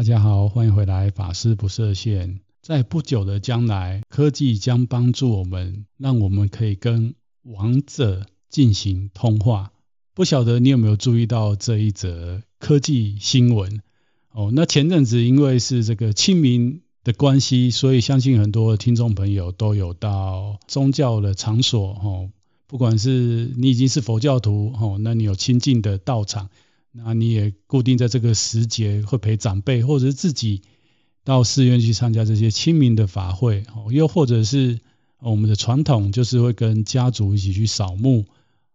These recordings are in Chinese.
大家好，欢迎回来，法师不设限。在不久的将来，科技将帮助我们，让我们可以跟王者进行通话。不晓得你有没有注意到这一则科技新闻？哦，那前阵子因为是这个清明的关系，所以相信很多听众朋友都有到宗教的场所，哦，不管是你已经是佛教徒，哦，那你有亲近的道场。那你也固定在这个时节会陪长辈，或者是自己到寺院去参加这些清明的法会，哦，又或者是我们的传统就是会跟家族一起去扫墓，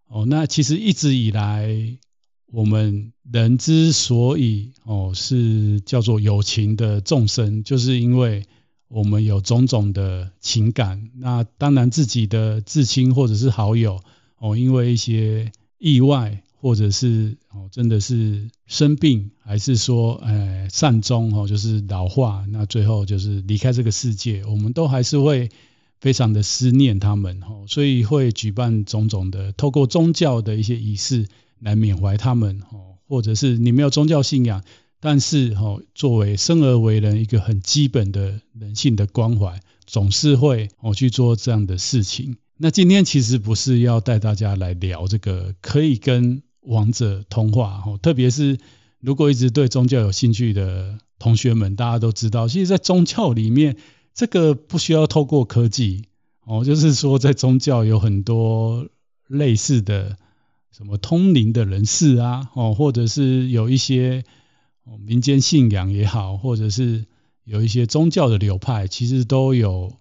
哦，那其实一直以来，我们人之所以哦是叫做有情的众生，就是因为我们有种种的情感，那当然自己的至亲或者是好友，哦，因为一些意外。或者是哦，真的是生病，还是说，呃，善终哦，就是老化，那最后就是离开这个世界，我们都还是会非常的思念他们哦，所以会举办种种的，透过宗教的一些仪式来缅怀他们哦，或者是你没有宗教信仰，但是哦，作为生而为人一个很基本的人性的关怀，总是会哦去做这样的事情。那今天其实不是要带大家来聊这个可以跟王者通话，特别是如果一直对宗教有兴趣的同学们，大家都知道，其实，在宗教里面，这个不需要透过科技哦，就是说，在宗教有很多类似的什么通灵的人士啊，哦，或者是有一些民间信仰也好，或者是有一些宗教的流派，其实都有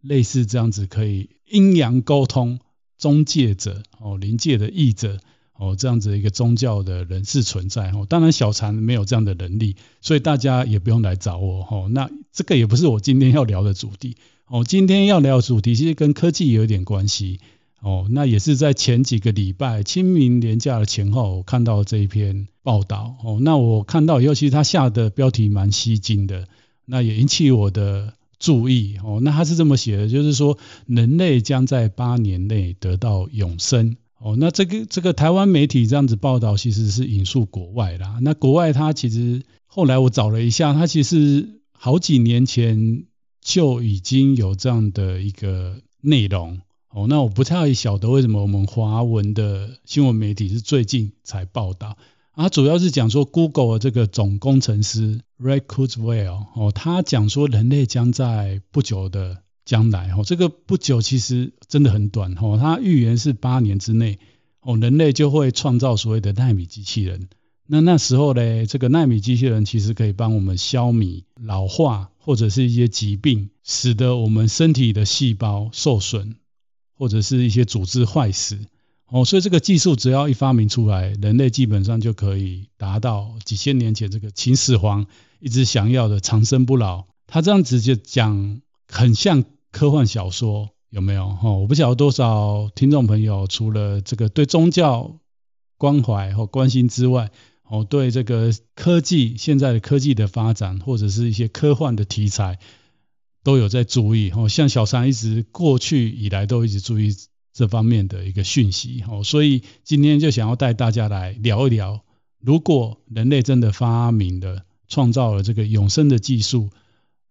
类似这样子可以阴阳沟通中介者哦，灵界的译者。哦，这样子一个宗教的人士存在哦，当然小禅没有这样的能力，所以大家也不用来找我哦。那这个也不是我今天要聊的主题哦。今天要聊的主题其实跟科技有一点关系哦。那也是在前几个礼拜清明连假的前后，我看到这一篇报道哦。那我看到以后，其实他下的标题蛮吸睛的，那也引起我的注意哦。那他是这么写的，就是说人类将在八年内得到永生。哦，那这个这个台湾媒体这样子报道，其实是引述国外啦。那国外它其实后来我找了一下，它其实好几年前就已经有这样的一个内容。哦，那我不太晓得为什么我们华文的新闻媒体是最近才报道。啊，主要是讲说 Google 的这个总工程师 Ray Kurzweil 哦，他讲说人类将在不久的将来哦，这个不久其实真的很短哦。他预言是八年之内哦，人类就会创造所谓的奈米机器人。那那时候呢，这个奈米机器人其实可以帮我们消弭老化或者是一些疾病，使得我们身体的细胞受损或者是一些组织坏死哦。所以这个技术只要一发明出来，人类基本上就可以达到几千年前这个秦始皇一直想要的长生不老。他这样子就讲很像。科幻小说有没有？哈，我不晓得多少听众朋友除了这个对宗教关怀和关心之外，哦，对这个科技现在的科技的发展或者是一些科幻的题材都有在注意。哦，像小三一直过去以来都一直注意这方面的一个讯息。哦，所以今天就想要带大家来聊一聊，如果人类真的发明了、创造了这个永生的技术，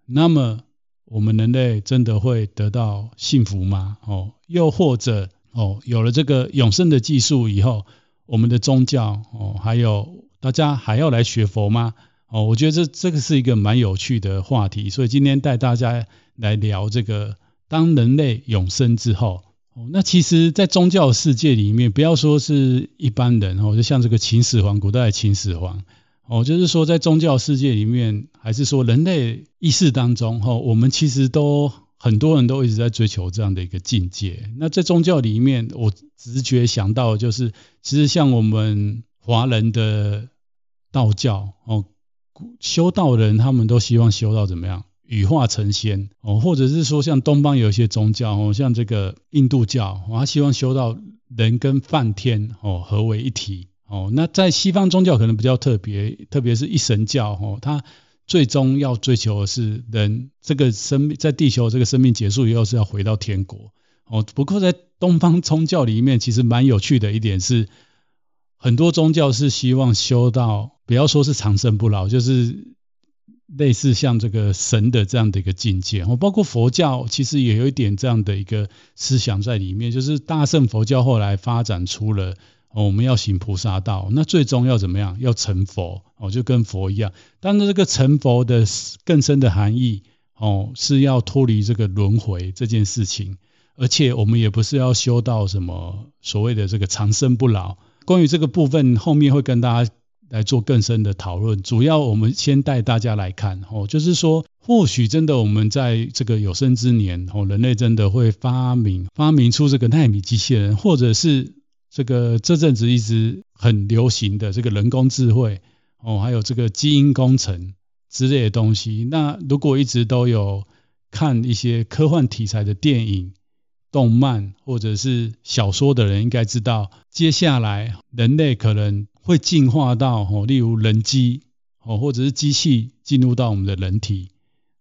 那么。我们人类真的会得到幸福吗？哦，又或者哦，有了这个永生的技术以后，我们的宗教哦，还有大家还要来学佛吗？哦，我觉得这这个是一个蛮有趣的话题，所以今天带大家来聊这个，当人类永生之后，哦，那其实，在宗教世界里面，不要说是一般人哦，就像这个秦始皇，古代的秦始皇。哦，就是说，在宗教世界里面，还是说人类意识当中，哈，我们其实都很多人都一直在追求这样的一个境界。那在宗教里面，我直觉想到就是，其实像我们华人的道教，哦，修道人他们都希望修到怎么样，羽化成仙，哦，或者是说像东方有一些宗教，哦，像这个印度教，他希望修到人跟梵天，哦，合为一体。哦，那在西方宗教可能比较特别，特别是一神教，哦，它最终要追求的是人这个生命在地球这个生命结束以后是要回到天国。哦，不过在东方宗教里面，其实蛮有趣的一点是，很多宗教是希望修到，不要说是长生不老，就是类似像这个神的这样的一个境界。哦，包括佛教其实也有一点这样的一个思想在里面，就是大乘佛教后来发展出了。哦，我们要行菩萨道，那最终要怎么样？要成佛哦，就跟佛一样。当然，这个成佛的更深的含义哦，是要脱离这个轮回这件事情。而且，我们也不是要修到什么所谓的这个长生不老。关于这个部分，后面会跟大家来做更深的讨论。主要我们先带大家来看哦，就是说，或许真的我们在这个有生之年哦，人类真的会发明发明出这个纳米机器人，或者是。这个这阵子一直很流行的这个人工智慧哦，还有这个基因工程之类的东西。那如果一直都有看一些科幻题材的电影、动漫或者是小说的人，应该知道，接下来人类可能会进化到哦，例如人机哦，或者是机器进入到我们的人体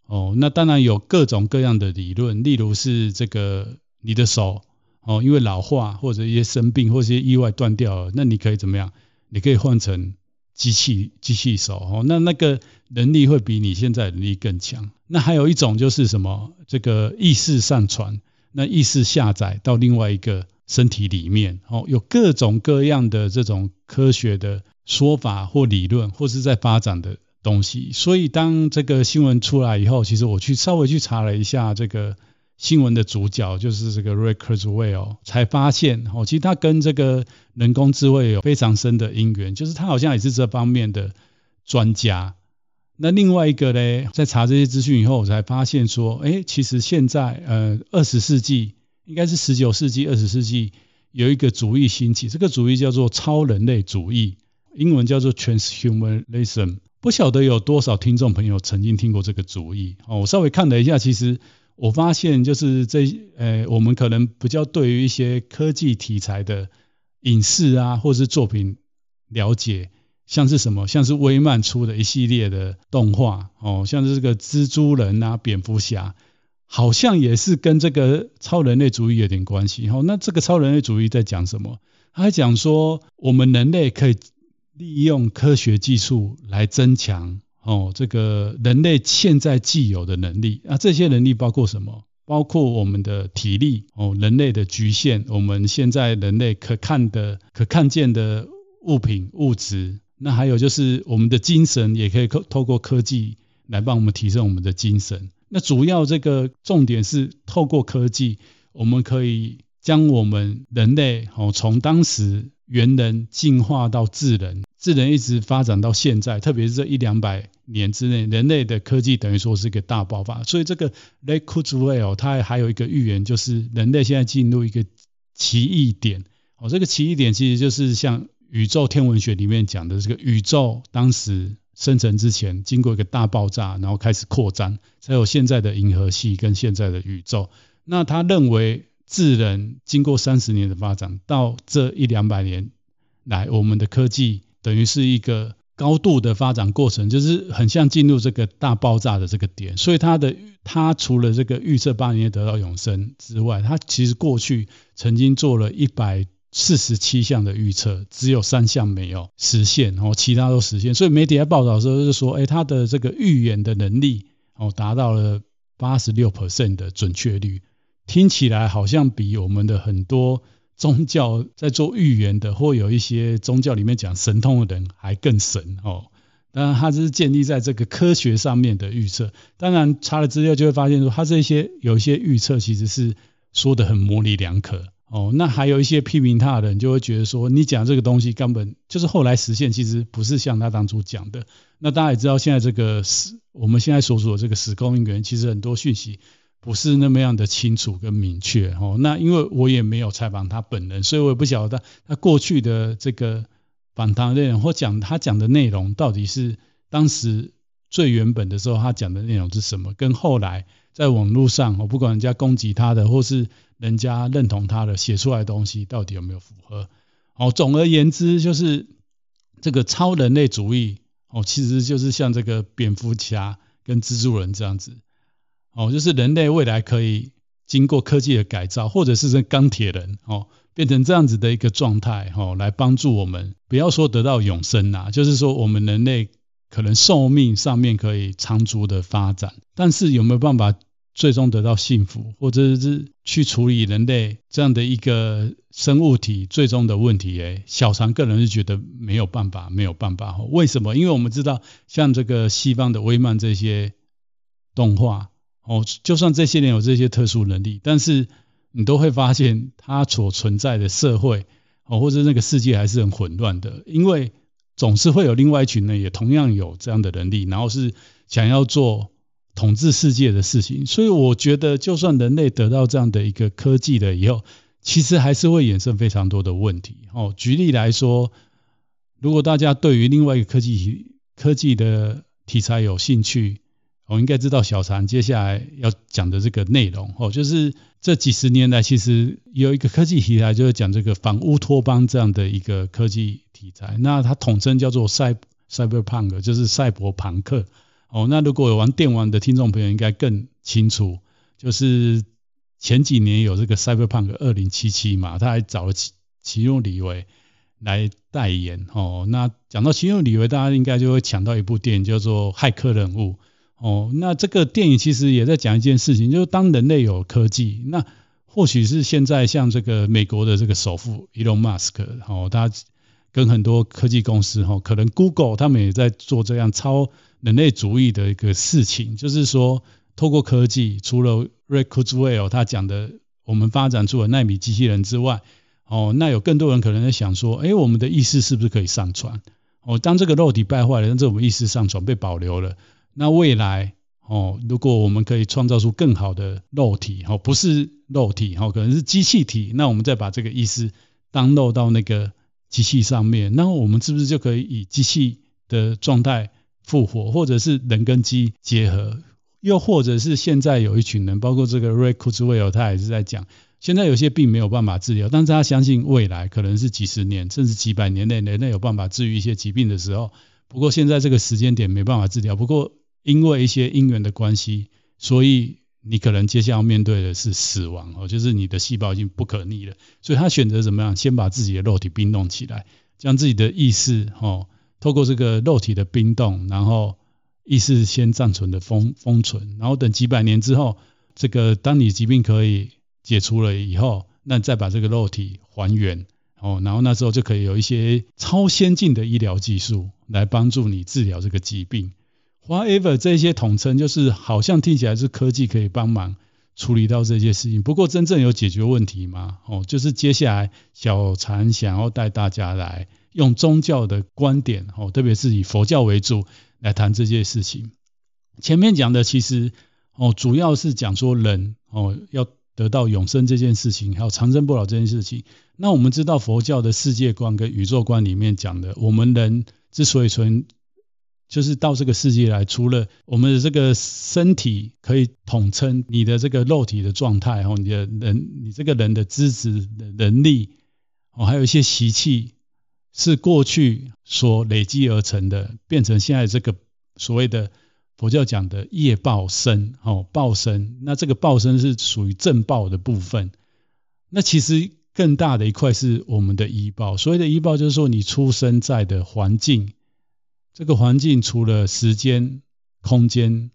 哦。那当然有各种各样的理论，例如是这个你的手。哦，因为老化或者一些生病或者一些意外断掉了，那你可以怎么样？你可以换成机器机器手哦，那那个能力会比你现在能力更强。那还有一种就是什么？这个意识上传，那意识下载到另外一个身体里面哦，有各种各样的这种科学的说法或理论，或是在发展的东西。所以当这个新闻出来以后，其实我去稍微去查了一下这个。新闻的主角就是这个 Ray Kurzweil，才发现哦，其实他跟这个人工智慧有非常深的因缘，就是他好像也是这方面的专家。那另外一个呢，在查这些资讯以后，我才发现说，哎，其实现在呃，二十世纪应该是十九世纪、二十世纪有一个主义兴起，这个主义叫做超人类主义，英文叫做 Transhumanism。不晓得有多少听众朋友曾经听过这个主义哦，我稍微看了一下，其实。我发现就是这，呃，我们可能比较对于一些科技题材的影视啊，或是作品了解，像是什么，像是威漫出的一系列的动画，哦，像是这个蜘蛛人啊、蝙蝠侠，好像也是跟这个超人类主义有点关系。哦，那这个超人类主义在讲什么？他还讲说，我们人类可以利用科学技术来增强。哦，这个人类现在既有的能力啊，这些能力包括什么？包括我们的体力哦，人类的局限，我们现在人类可看的、可看见的物品、物质，那还有就是我们的精神，也可以透透过科技来帮我们提升我们的精神。那主要这个重点是透过科技，我们可以将我们人类哦，从当时猿人进化到智人。智能一直发展到现在，特别是这一两百年之内，人类的科技等于说是一个大爆发。所以这个 Ray Kurzweil 它还有一个预言，就是人类现在进入一个奇异点。哦，这个奇异点其实就是像宇宙天文学里面讲的这个宇宙当时生成之前，经过一个大爆炸，然后开始扩张，才有现在的银河系跟现在的宇宙。那他认为智能经过三十年的发展，到这一两百年来，我们的科技。等于是一个高度的发展过程，就是很像进入这个大爆炸的这个点。所以它的它除了这个预测八年得到永生之外，它其实过去曾经做了一百四十七项的预测，只有三项没有实现，然后其他都实现。所以媒体在报道的时候就说，哎，他的这个预言的能力哦达到了八十六 percent 的准确率，听起来好像比我们的很多。宗教在做预言的，或有一些宗教里面讲神通的人还更神哦。当然，他这是建立在这个科学上面的预测。当然，查了资料就会发现说，他这些有一些预测其实是说得很模棱两可哦。那还有一些批评他的人就会觉得说，你讲这个东西根本就是后来实现，其实不是像他当初讲的。那大家也知道，现在这个时我们现在所处的这个时空因缘，其实很多讯息。不是那么样的清楚跟明确哦。那因为我也没有采访他本人，所以我也不晓得他过去的这个访谈内容或讲他讲的内容到底是当时最原本的时候他讲的内容是什么，跟后来在网络上，我不管人家攻击他的或是人家认同他的写出来的东西到底有没有符合。哦，总而言之就是这个超人类主义哦，其实就是像这个蝙蝠侠跟蜘蛛人这样子。哦，就是人类未来可以经过科技的改造，或者是这钢铁人哦，变成这样子的一个状态哦，来帮助我们，不要说得到永生呐，就是说我们人类可能寿命上面可以长足的发展，但是有没有办法最终得到幸福，或者是去处理人类这样的一个生物体最终的问题？诶，小常个人是觉得没有办法，没有办法哦。为什么？因为我们知道，像这个西方的威漫这些动画，哦，就算这些人有这些特殊能力，但是你都会发现，它所存在的社会，哦，或者那个世界还是很混乱的，因为总是会有另外一群人也同样有这样的能力，然后是想要做统治世界的事情。所以我觉得，就算人类得到这样的一个科技了以后，其实还是会衍生非常多的问题。哦，举例来说，如果大家对于另外一个科技科技的题材有兴趣，我应该知道小禅接下来要讲的这个内容哦，就是这几十年来，其实有一个科技题材，就是讲这个反乌托邦这样的一个科技题材。那它统称叫做赛赛博朋克就是赛博朋克。哦，那如果有玩电玩的听众朋友应该更清楚，就是前几年有这个赛博朋克二零七七嘛，他还找了奇奇诺里维来代言。哦，那讲到奇诺里维，大家应该就会抢到一部电影叫做《骇客任务》。哦，那这个电影其实也在讲一件事情，就是当人类有科技，那或许是现在像这个美国的这个首富 Elon Musk，哦，他跟很多科技公司，哈，可能 Google 他们也在做这样超人类主义的一个事情，就是说透过科技，除了 Ray Kurzweil 他讲的，我们发展出了纳米机器人之外，哦，那有更多人可能在想说，哎，我们的意识是不是可以上传？哦，当这个肉体败坏了，但是我们意识上传被保留了。那未来哦，如果我们可以创造出更好的肉体哦，不是肉体哦，可能是机器体，那我们再把这个意识 download 到那个机器上面，那我们是不是就可以以机器的状态复活，或者是人跟机结合？又或者是现在有一群人，包括这个 Ray Kurzweil，他也是在讲，现在有些病没有办法治疗，但是他相信未来可能是几十年甚至几百年内，人类有办法治愈一些疾病的时候。不过现在这个时间点没办法治疗，不过。因为一些因缘的关系，所以你可能接下来要面对的是死亡哦，就是你的细胞已经不可逆了，所以他选择怎么样？先把自己的肉体冰冻起来，将自己的意识哦，透过这个肉体的冰冻，然后意识先暂存的封封存，然后等几百年之后，这个当你疾病可以解除了以后，那再把这个肉体还原哦，然后那时候就可以有一些超先进的医疗技术来帮助你治疗这个疾病。Whatever 这些统称就是好像听起来是科技可以帮忙处理到这些事情，不过真正有解决问题吗？哦，就是接下来小禅想要带大家来用宗教的观点，哦，特别是以佛教为主来谈这些事情。前面讲的其实哦，主要是讲说人哦要得到永生这件事情，还有长生不老这件事情。那我们知道佛教的世界观跟宇宙观里面讲的，我们人之所以存。就是到这个世界来，除了我们的这个身体可以统称你的这个肉体的状态，哦，你的人，你这个人的资质能力，哦，还有一些习气是过去所累积而成的，变成现在这个所谓的佛教讲的业报身，哦，报身。那这个报身是属于正报的部分。那其实更大的一块是我们的依报。所谓的依报，就是说你出生在的环境。这个环境除了时间、空间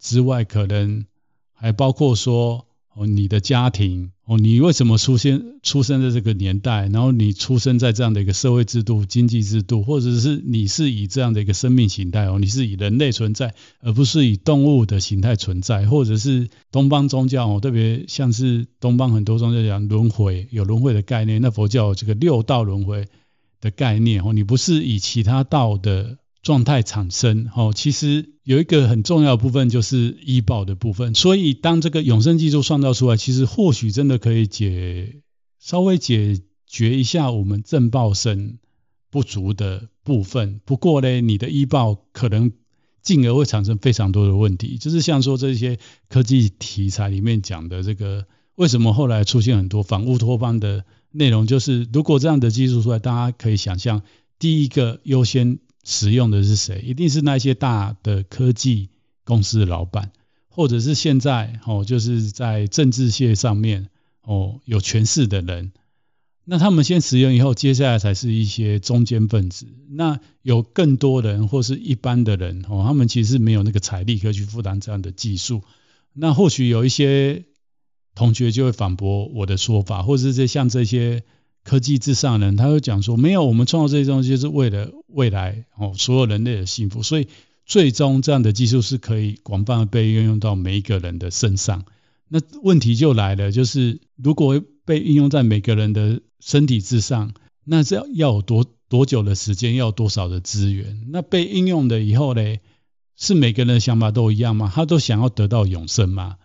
之外，可能还包括说哦，你的家庭哦，你为什么出现出生在这个年代，然后你出生在这样的一个社会制度、经济制度，或者是你是以这样的一个生命形态哦，你是以人类存在，而不是以动物的形态存在，或者是东方宗教哦，特别像是东方很多宗教讲轮回，有轮回的概念，那佛教有这个六道轮回的概念哦，你不是以其他道的。状态产生，哦，其实有一个很重要的部分就是医保的部分。所以当这个永生技术创造出来，其实或许真的可以解稍微解决一下我们正报生不足的部分。不过呢，你的医保可能进而会产生非常多的问题，就是像说这些科技题材里面讲的这个，为什么后来出现很多反乌托邦的内容？就是如果这样的技术出来，大家可以想象，第一个优先。使用的是谁？一定是那些大的科技公司的老板，或者是现在哦，就是在政治界上面哦有权势的人。那他们先使用以后，接下来才是一些中间分子。那有更多人或是一般的人哦，他们其实没有那个财力可以去负担这样的技术。那或许有一些同学就会反驳我的说法，或者是像这些科技至上的人，他会讲说，没有，我们创造这些东西是为了未来哦，所有人类的幸福。所以最终这样的技术是可以广泛的被运用到每一个人的身上。那问题就来了，就是如果被应用在每个人的身体之上，那这要有多多久的时间，要多少的资源？那被应用的以后呢，是每个人的想法都一样吗？他都想要得到永生吗？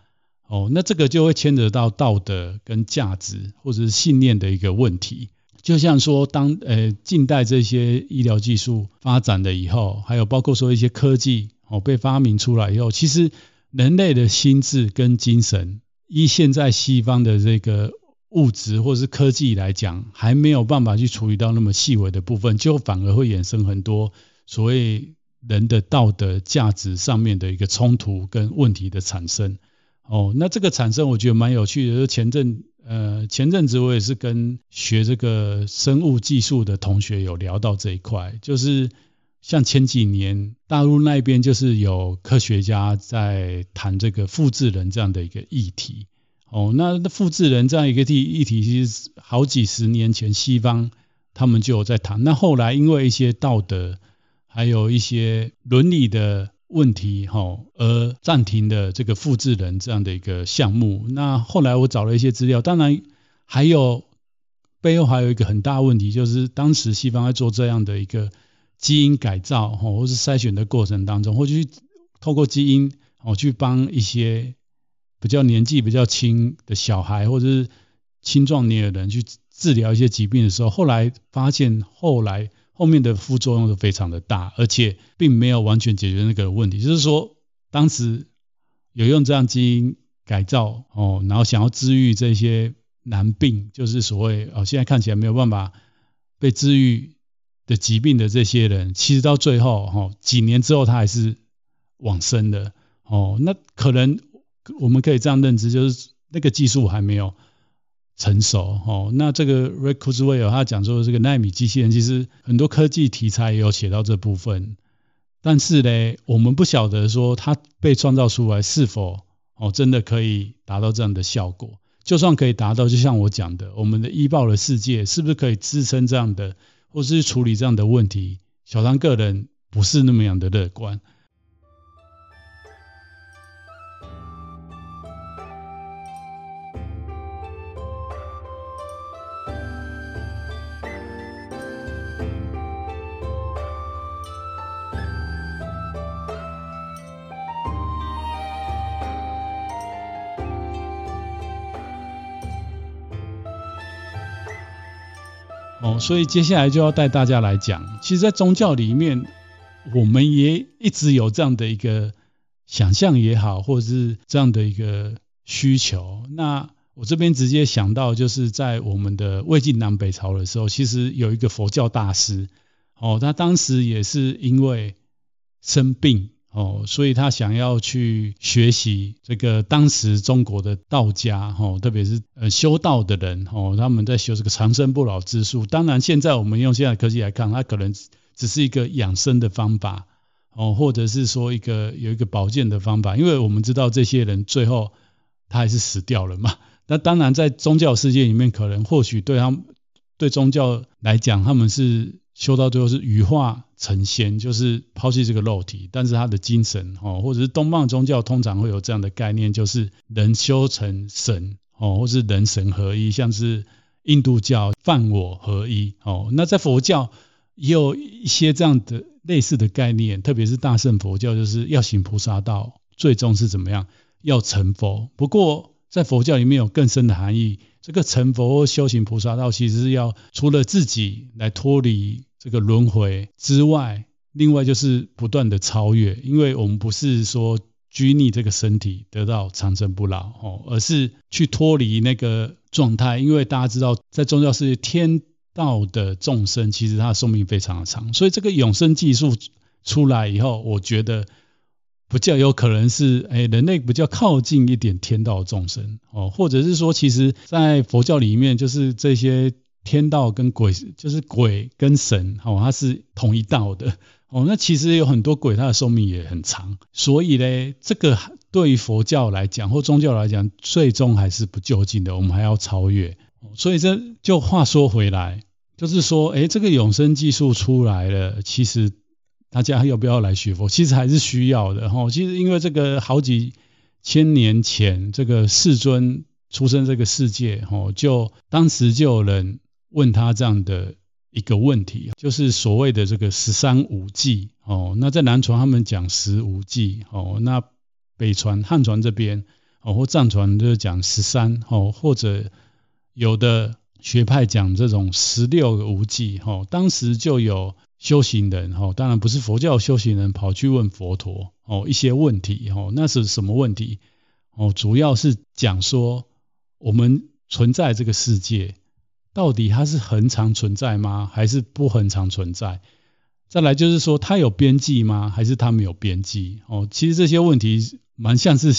哦，那这个就会牵扯到道德跟价值或者是信念的一个问题。就像说当，呃近代这些医疗技术发展了以后，还有包括说一些科技哦被发明出来以后，其实人类的心智跟精神，依现在西方的这个。物质或是科技来讲，还没有办法去处理到那么细微的部分，就反而会衍生很多所谓人的道德价值上面的一个冲突跟问题的产生。哦，那这个产生我觉得蛮有趣的。就前阵呃前阵子我也是跟学这个生物技术的同学有聊到这一块，就是像前几年大陆那边就是有科学家在谈这个复制人这样的一个议题。哦，那复制人这样一个议题，其实好几十年前西方他们就有在谈。那后来因为一些道德，还有一些伦理的问题，哈，而暂停的这个复制人这样的一个项目。那后来我找了一些资料，当然还有背后还有一个很大问题，就是当时西方在做这样的一个基因改造，哈，或是筛选的过程当中，或去透过基因，哦，去帮一些。比较年纪比较轻的小孩，或者是青壮年的人去治疗一些疾病的时候，后来发现后来后面的副作用都非常的大，而且并没有完全解决那个问题。就是说，当时有用这样基因改造哦，然后想要治愈这些难病，就是所谓哦，现在看起来没有办法被治愈的疾病的这些人，其实到最后哦，几年之后他还是往生的哦，那可能。我们可以这样认知，就是那个技术还没有成熟哦。那这个 Rick Kurzweil 他讲说，这个奈米机器人其实很多科技题材也有写到这部分，但是呢，我们不晓得说它被创造出来是否哦真的可以达到这样的效果。就算可以达到，就像我讲的，我们的医报的世界是不是可以支撑这样的，或是处理这样的问题？小张个人不是那么样的乐观。所以接下来就要带大家来讲，其实，在宗教里面，我们也一直有这样的一个想象也好，或者是这样的一个需求。那我这边直接想到，就是在我们的魏晋南北朝的时候，其实有一个佛教大师，哦，他当时也是因为生病。哦，所以他想要去学习这个当时中国的道家，哦，特别是呃修道的人，哦，他们在修这个长生不老之术。当然，现在我们用现在科技来看，它可能只是一个养生的方法，哦，或者是说一个有一个保健的方法。因为我们知道这些人最后他还是死掉了嘛。那当然，在宗教世界里面，可能或许对他对宗教来讲，他们是。修到最后是羽化成仙，就是抛弃这个肉体，但是他的精神哦，或者是东方宗教通常会有这样的概念，就是人修成神哦，或是人神合一，像是印度教犯我合一哦。那在佛教也有一些这样的类似的概念，特别是大乘佛教，就是要行菩萨道，最终是怎么样要成佛。不过在佛教里面有更深的含义，这个成佛修行菩萨道，其实是要除了自己来脱离。这个轮回之外，另外就是不断的超越，因为我们不是说拘泥这个身体得到长生不老哦，而是去脱离那个状态。因为大家知道，在宗教世界，天道的众生其实他的寿命非常的长，所以这个永生技术出来以后，我觉得比较有可能是，哎，人类比较靠近一点天道众生哦，或者是说，其实在佛教里面，就是这些。天道跟鬼就是鬼跟神哦，它是同一道的哦。那其实有很多鬼，它的寿命也很长，所以呢，这个对于佛教来讲或宗教来讲，最终还是不究竟的，我们还要超越。所以这就话说回来，就是说，哎，这个永生技术出来了，其实大家要不要来学佛？其实还是需要的哈。其实因为这个好几千年前，这个世尊出生这个世界，哈，就当时就有人。问他这样的一个问题，就是所谓的这个十三无记哦。那在南传他们讲十无记哦，那北传汉传这边哦或藏传就是讲十三哦，或者有的学派讲这种十六个无记哦。当时就有修行人哦，当然不是佛教修行人跑去问佛陀哦一些问题哦，那是什么问题哦？主要是讲说我们存在这个世界。到底它是恒常存在吗？还是不恒常存在？再来就是说，它有边际吗？还是它没有边际？哦，其实这些问题蛮像是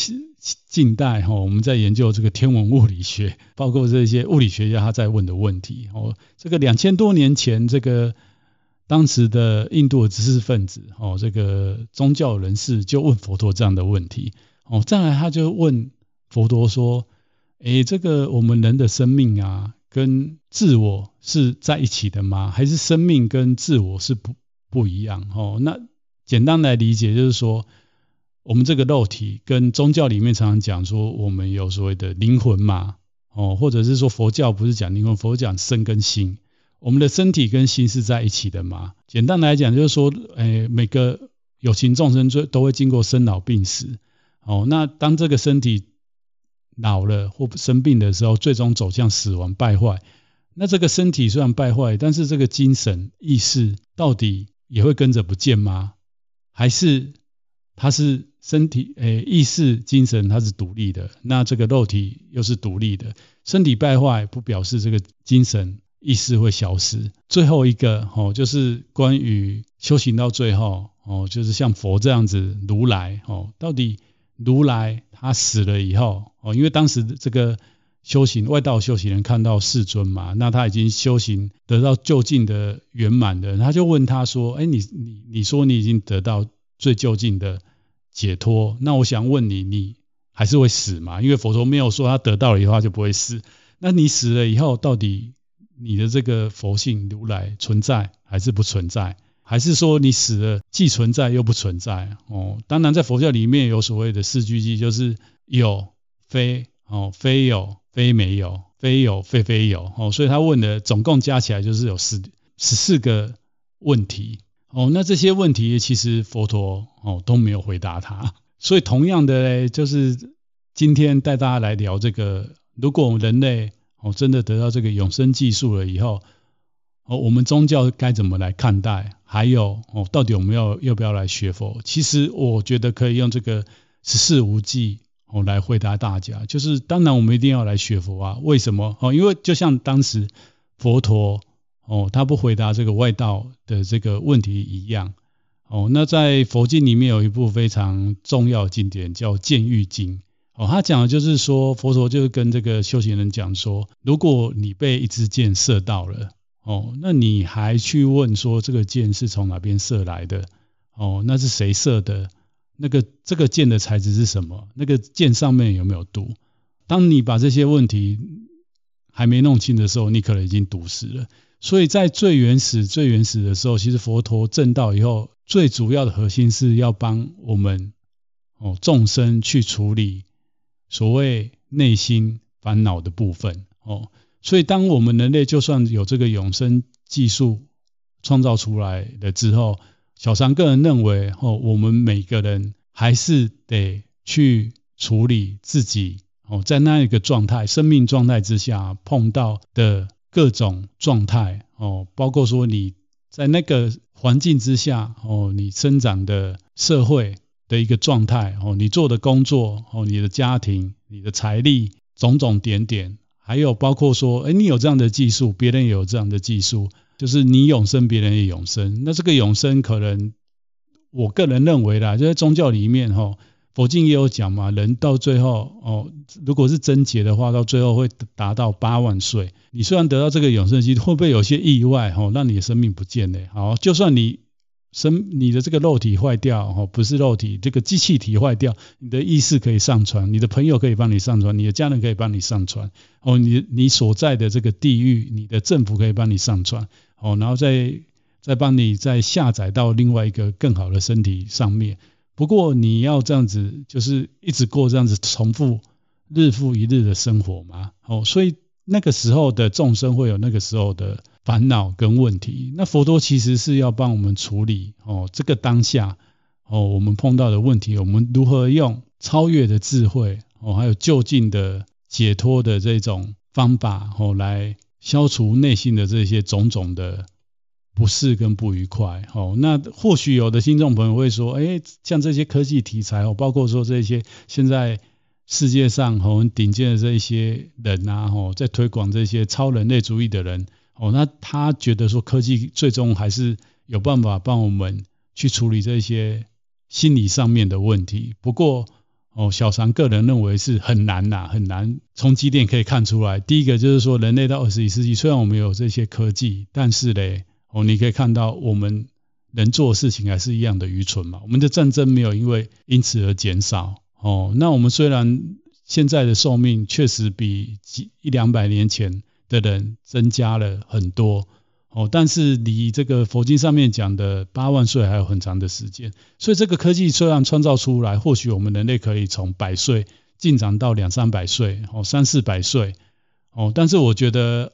近代哈，我们在研究这个天文物理学，包括这些物理学家他在问的问题。哦，这个两千多年前，这个当时的印度的知识分子，哦，这个宗教人士就问佛陀这样的问题。哦，再来他就问佛陀说：“诶，这个我们人的生命啊。”跟自我是在一起的吗？还是生命跟自我是不不一样？哦，那简单来理解就是说，我们这个肉体跟宗教里面常常讲说，我们有所谓的灵魂嘛，哦，或者是说佛教不是讲灵魂，佛讲身跟心，我们的身体跟心是在一起的吗？简单来讲就是说，诶，每个有情众生最都会经过生老病死，哦，那当这个身体。老了或生病的时候，最终走向死亡败坏。那这个身体虽然败坏，但是这个精神意识到底也会跟着不见吗？还是它是身体诶意识精神它是独立的？那这个肉体又是独立的？身体败坏不表示这个精神意识会消失。最后一个哦，就是关于修行到最后哦，就是像佛这样子如来哦，到底如来？他死了以后，哦，因为当时这个修行外道修行人看到世尊嘛，那他已经修行得到究竟的圆满的，他就问他说：“哎，你你你说你已经得到最究竟的解脱，那我想问你，你还是会死吗？因为佛陀没有说他得到了以后他就不会死，那你死了以后，到底你的这个佛性如来存在还是不存在？”还是说你死了既存在又不存在哦？当然，在佛教里面有所谓的四句偈，就是有非哦，非有非没有，非有非非有哦。所以他问的总共加起来就是有十十四个问题哦。那这些问题其实佛陀哦都没有回答他。所以同样的嘞，就是今天带大家来聊这个，如果我们人类哦真的得到这个永生技术了以后。哦，我们宗教该怎么来看待？还有哦，到底我们要要不要来学佛？其实我觉得可以用这个十四无记哦来回答大家。就是当然我们一定要来学佛啊，为什么？哦，因为就像当时佛陀哦他不回答这个外道的这个问题一样。哦，那在佛经里面有一部非常重要经典叫《见喻经》。哦，他讲的就是说，佛陀就跟这个修行人讲说，如果你被一支箭射到了。哦，那你还去问说这个箭是从哪边射来的？哦，那是谁射的？那个这个剑的材质是什么？那个剑上面有没有毒？当你把这些问题还没弄清的时候，你可能已经毒死了。所以在最原始、最原始的时候，其实佛陀证道以后，最主要的核心是要帮我们哦众生去处理所谓内心烦恼的部分哦。所以，当我们人类就算有这个永生技术创造出来了之后，小三个人认为，哦，我们每个人还是得去处理自己哦，在那一个状态、生命状态之下碰到的各种状态哦，包括说你在那个环境之下哦，你生长的社会的一个状态哦，你做的工作哦，你的家庭、你的财力，种种点点。还有包括说，哎，你有这样的技术，别人也有这样的技术，就是你永生，别人也永生。那这个永生可能，我个人认为啦，就在宗教里面哈，佛经也有讲嘛，人到最后哦，如果是贞洁的话，到最后会达到八万岁。你虽然得到这个永生期，会不会有些意外哦，让你的生命不见呢？好，就算你生你的这个肉体坏掉哦，不是肉体，这个机器体坏掉，你的意识可以上传，你的朋友可以帮你上传，你的家人可以帮你上传哦，你你所在的这个地狱，你的政府可以帮你上传哦，然后再再帮你再下载到另外一个更好的身体上面。不过你要这样子，就是一直过这样子重复日复一日的生活嘛。哦，所以那个时候的众生会有那个时候的烦恼跟问题。那佛陀其实是要帮我们处理哦，这个当下哦，我们碰到的问题，我们如何用超越的智慧哦，还有就近的解脱的这种方法哦，来消除内心的这些种种的。不适跟不愉快，哦，那或许有的听众朋友会说，哎，像这些科技题材哦，包括说这些现在世界上很顶尖的这一些人啊，哦，在推广这些超人类主义的人，哦，那他觉得说科技最终还是有办法帮我们去处理这些心理上面的问题。不过，哦，小常个人认为是很难呐，很难。从几点可以看出来，第一个就是说，人类到二十一世纪，虽然我们有这些科技，但是嘞。哦，你可以看到我们能做的事情还是一样的愚蠢嘛。我们的战争没有因为因此而减少。哦，那我们虽然现在的寿命确实比几一两百年前的人增加了很多。哦，但是离这个佛经上面讲的八万岁还有很长的时间。所以这个科技虽然创造出来，或许我们人类可以从百岁进展到两三百岁，哦，三四百岁。哦，但是我觉得，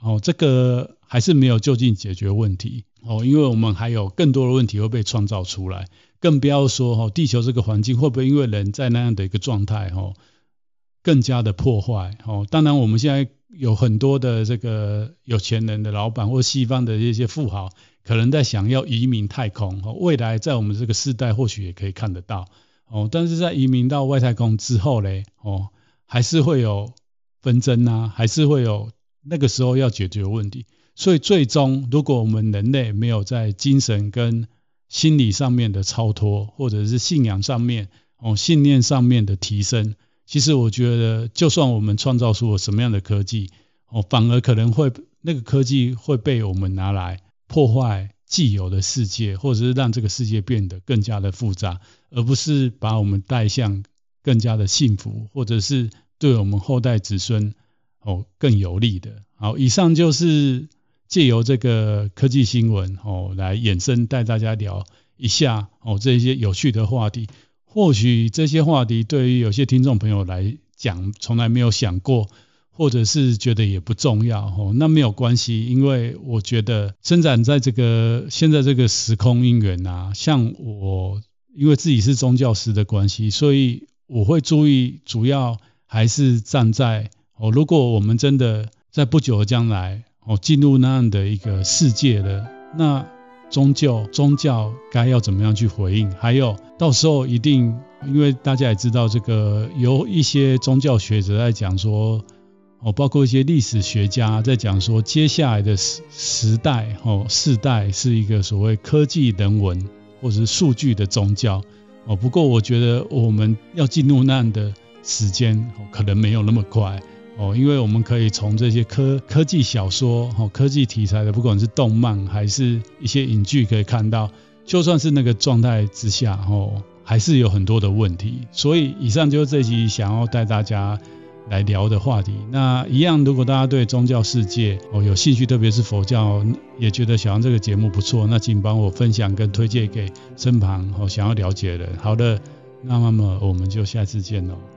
哦，这个。还是没有就近解决问题哦，因为我们还有更多的问题会被创造出来，更不要说哦，地球这个环境会不会因为人在那样的一个状态哦，更加的破坏哦。当然，我们现在有很多的这个有钱人的老板或西方的一些富豪，可能在想要移民太空哦，未来在我们这个世代或许也可以看得到哦。但是在移民到外太空之后嘞哦，还是会有纷争啊，还是会有那个时候要解决问题。所以最终，如果我们人类没有在精神跟心理上面的超脱，或者是信仰上面、哦信念上面的提升，其实我觉得，就算我们创造出了什么样的科技，哦，反而可能会那个科技会被我们拿来破坏既有的世界，或者是让这个世界变得更加的复杂，而不是把我们带向更加的幸福，或者是对我们后代子孙哦更有利的。好，以上就是。借由这个科技新闻哦，来衍生带大家聊一下哦，这些有趣的话题。或许这些话题对于有些听众朋友来讲，从来没有想过，或者是觉得也不重要哦。那没有关系，因为我觉得生长在这个现在这个时空因缘啊，像我因为自己是宗教师的关系，所以我会注意，主要还是站在哦，如果我们真的在不久的将来。哦，进入那样的一个世界了，那宗教宗教该要怎么样去回应？还有到时候一定，因为大家也知道，这个有一些宗教学者在讲说，哦，包括一些历史学家在讲说，接下来的时时代，哦，世代是一个所谓科技人文或者是数据的宗教。哦，不过我觉得我们要进入那样的时间，可能没有那么快。哦，因为我们可以从这些科科技小说、哦科技题材的，不管是动漫还是一些影剧，可以看到，就算是那个状态之下，哦，还是有很多的问题。所以，以上就是这集想要带大家来聊的话题。那一样，如果大家对宗教世界哦有兴趣，特别是佛教，也觉得小杨这个节目不错，那请帮我分享跟推荐给身旁哦想要了解的。好的，那么我们就下次见喽。